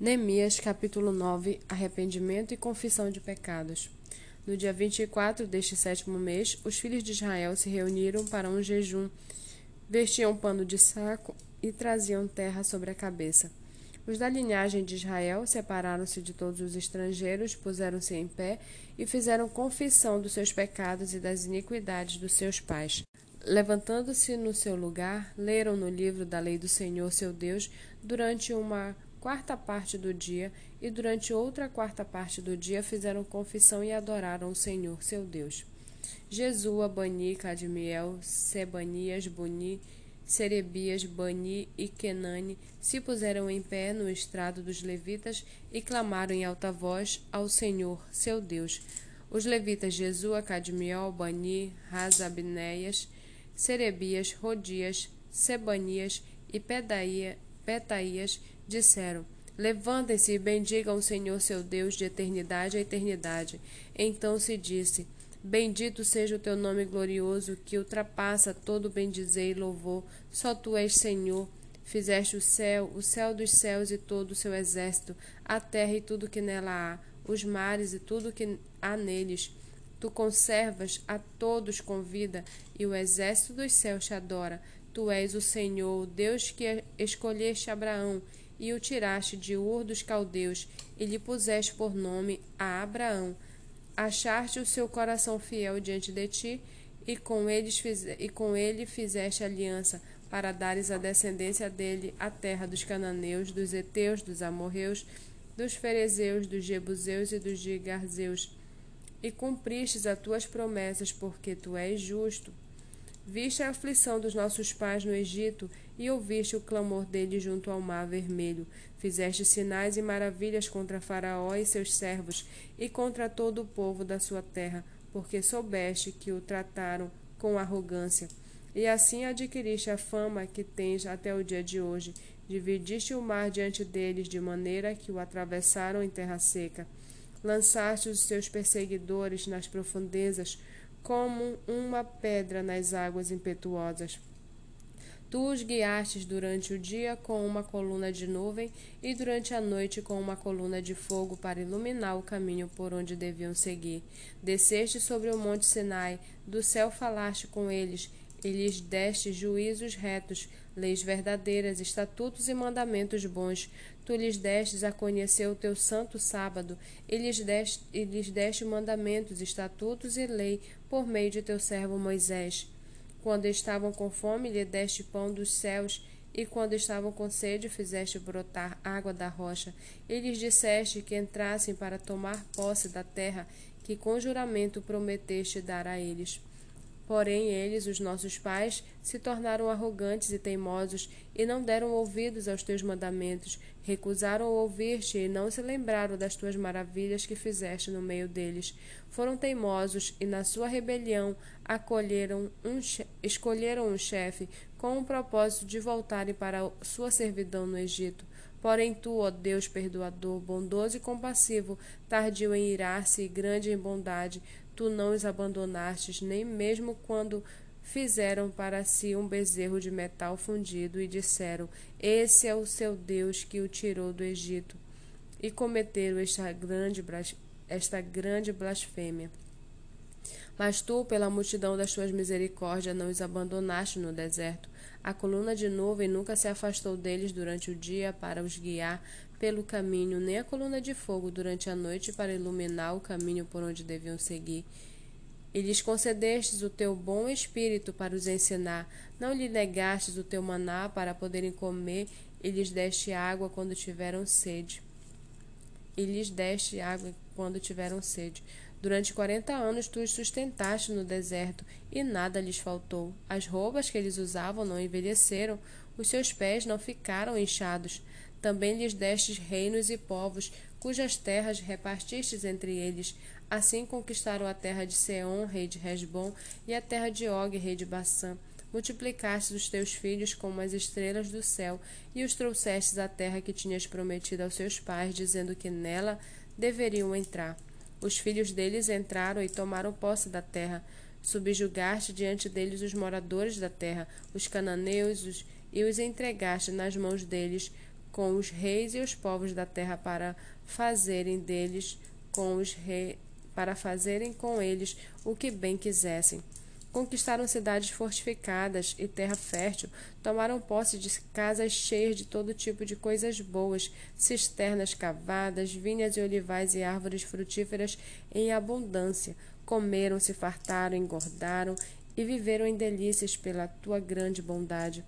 Neemias capítulo 9 Arrependimento e confissão de pecados. No dia 24 deste sétimo mês, os filhos de Israel se reuniram para um jejum, vestiam pano de saco e traziam terra sobre a cabeça. Os da linhagem de Israel separaram-se de todos os estrangeiros, puseram-se em pé e fizeram confissão dos seus pecados e das iniquidades dos seus pais. Levantando-se no seu lugar, leram no livro da lei do Senhor seu Deus durante uma quarta parte do dia, e durante outra quarta parte do dia fizeram confissão e adoraram o Senhor, seu Deus. Jesua, Bani, Cadmiel, Sebanias, Buni, Serebias, Bani e Kenani se puseram em pé no estrado dos levitas e clamaram em alta voz ao Senhor, seu Deus. Os levitas Jesua, Cadmiel, Bani, Razabneias, Serebias, Rodias, Sebanias e Pedaia, disseram: Levantem-se e bendigam o Senhor seu Deus de eternidade a eternidade. Então se disse: Bendito seja o teu nome glorioso, que ultrapassa todo bendizer e louvor. Só tu és Senhor. Fizeste o céu, o céu dos céus e todo o seu exército, a terra e tudo que nela há, os mares e tudo que há neles. Tu conservas a todos com vida, e o exército dos céus te adora. Tu és o Senhor, o Deus que escolheste Abraão e o tiraste de Ur dos caldeus, e lhe puseste por nome a Abraão. Achaste o seu coração fiel diante de ti, e com, eles e com ele fizeste aliança, para dares à descendência dele a terra dos cananeus, dos heteus, dos amorreus, dos ferezeus, dos jebuseus e dos gigarzeus. E cumpristes as tuas promessas, porque tu és justo. Viste a aflição dos nossos pais no Egito e ouviste o clamor deles junto ao mar vermelho. Fizeste sinais e maravilhas contra Faraó e seus servos e contra todo o povo da sua terra, porque soubeste que o trataram com arrogância. E assim adquiriste a fama que tens até o dia de hoje. Dividiste o mar diante deles, de maneira que o atravessaram em terra seca. Lançaste os seus perseguidores nas profundezas, como uma pedra nas águas impetuosas. Tu os guiastes durante o dia com uma coluna de nuvem e durante a noite com uma coluna de fogo para iluminar o caminho por onde deviam seguir. Desceste sobre o monte Sinai, do céu falaste com eles e lhes deste juízos retos, leis verdadeiras, estatutos e mandamentos bons. Tu lhes destes a conhecer o teu santo sábado, e lhes deste, e lhes deste mandamentos, estatutos e lei por meio de teu servo Moisés. Quando estavam com fome, lhe deste pão dos céus, e quando estavam com sede, fizeste brotar água da rocha. E lhes disseste que entrassem para tomar posse da terra que com juramento prometeste dar a eles. Porém, eles, os nossos pais, se tornaram arrogantes e teimosos e não deram ouvidos aos teus mandamentos, recusaram ouvir-te e não se lembraram das tuas maravilhas que fizeste no meio deles. Foram teimosos e, na sua rebelião, acolheram um escolheram um chefe com o propósito de voltarem para sua servidão no Egito. Porém, tu, ó Deus perdoador, bondoso e compassivo, tardio em irar-se e grande em bondade, tu não os abandonastes, nem mesmo quando fizeram para si um bezerro de metal fundido e disseram: Esse é o seu Deus que o tirou do Egito. E cometeram esta grande, esta grande blasfêmia. Mas tu, pela multidão das tuas misericórdias, não os abandonaste no deserto. A coluna de nuvem nunca se afastou deles durante o dia para os guiar pelo caminho, nem a coluna de fogo durante a noite para iluminar o caminho por onde deviam seguir. E lhes concedestes o teu bom espírito para os ensinar, não lhe negastes o teu maná para poderem comer, e lhes deste água quando tiveram sede. E lhes deste água quando tiveram sede. Durante quarenta anos tu os sustentaste no deserto, e nada lhes faltou. As roupas que eles usavam não envelheceram, os seus pés não ficaram inchados. Também lhes destes reinos e povos, cujas terras repartistes entre eles. Assim conquistaram a terra de Seom, rei de Resbom, e a terra de Og, rei de Bassã. Multiplicaste os teus filhos como as estrelas do céu, e os trouxestes à terra que tinhas prometido aos seus pais, dizendo que nela deveriam entrar. Os filhos deles entraram e tomaram posse da terra. Subjugaste diante deles os moradores da terra, os cananeus, e os entregaste nas mãos deles, com os reis e os povos da terra para fazerem deles com os reis para fazerem com eles o que bem quisessem. Conquistaram cidades fortificadas e terra fértil, tomaram posse de casas cheias de todo tipo de coisas boas, cisternas cavadas, vinhas e olivais e árvores frutíferas em abundância. Comeram, se fartaram, engordaram e viveram em delícias pela tua grande bondade.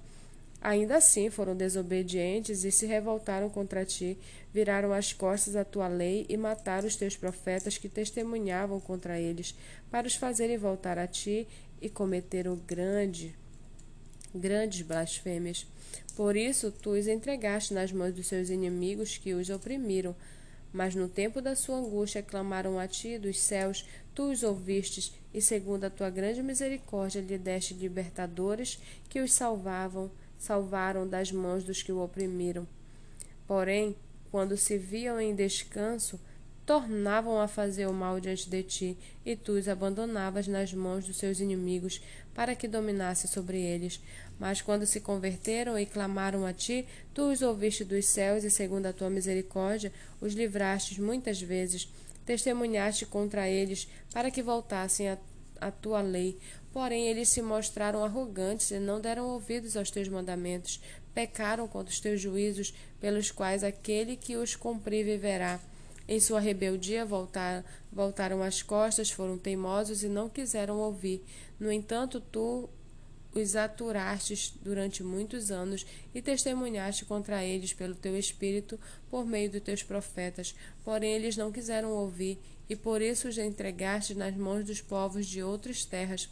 Ainda assim foram desobedientes e se revoltaram contra ti, viraram as costas à tua lei e mataram os teus profetas que testemunhavam contra eles, para os fazerem voltar a ti e cometeram grande, grandes blasfêmias. Por isso tu os entregaste nas mãos dos seus inimigos que os oprimiram. Mas no tempo da sua angústia clamaram a ti dos céus, tu os ouvistes, e segundo a tua grande misericórdia lhe deste libertadores que os salvavam salvaram das mãos dos que o oprimiram. Porém, quando se viam em descanso, tornavam a fazer o mal diante de ti, e tu os abandonavas nas mãos dos seus inimigos, para que dominasse sobre eles. Mas quando se converteram e clamaram a ti, tu os ouviste dos céus, e segundo a tua misericórdia, os livrastes muitas vezes. Testemunhaste contra eles, para que voltassem a, a tua lei, Porém, eles se mostraram arrogantes e não deram ouvidos aos teus mandamentos. Pecaram contra os teus juízos, pelos quais aquele que os cumprir viverá. Em sua rebeldia voltaram, voltaram as costas, foram teimosos e não quiseram ouvir. No entanto, tu os aturastes durante muitos anos e testemunhaste contra eles pelo teu espírito por meio dos teus profetas. Porém, eles não quiseram ouvir, e por isso os entregaste nas mãos dos povos de outras terras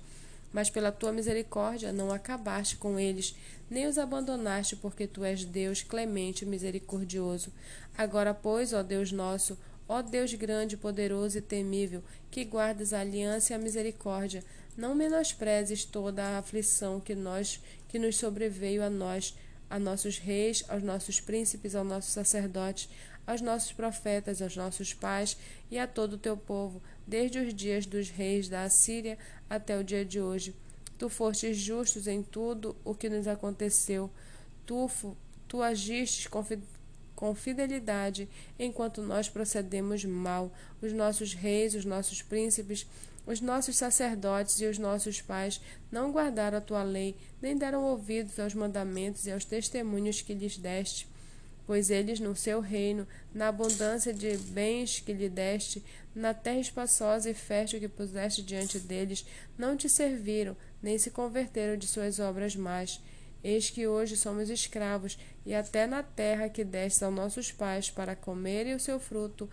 mas pela tua misericórdia não acabaste com eles, nem os abandonaste, porque tu és Deus clemente e misericordioso. Agora, pois, ó Deus nosso, ó Deus grande, poderoso e temível, que guardas a aliança e a misericórdia, não menosprezes toda a aflição que nós que nos sobreveio a nós, a nossos reis, aos nossos príncipes, aos nossos sacerdotes, aos nossos profetas, aos nossos pais e a todo o teu povo, desde os dias dos reis da Assíria até o dia de hoje. Tu fostes justos em tudo o que nos aconteceu. Tu, tu agistes com, com fidelidade enquanto nós procedemos mal. Os nossos reis, os nossos príncipes, os nossos sacerdotes e os nossos pais não guardaram a tua lei, nem deram ouvidos aos mandamentos e aos testemunhos que lhes deste pois eles no seu reino, na abundância de bens que lhe deste, na terra espaçosa e fértil que puseste diante deles, não te serviram, nem se converteram de suas obras más. Eis que hoje somos escravos, e até na terra que deste aos nossos pais para comerem o seu fruto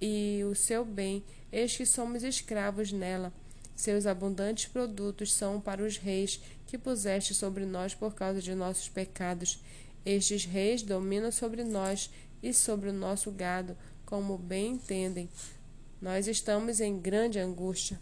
e o seu bem, eis que somos escravos nela. Seus abundantes produtos são para os reis que puseste sobre nós por causa de nossos pecados. Estes reis dominam sobre nós e sobre o nosso gado, como bem entendem. Nós estamos em grande angústia.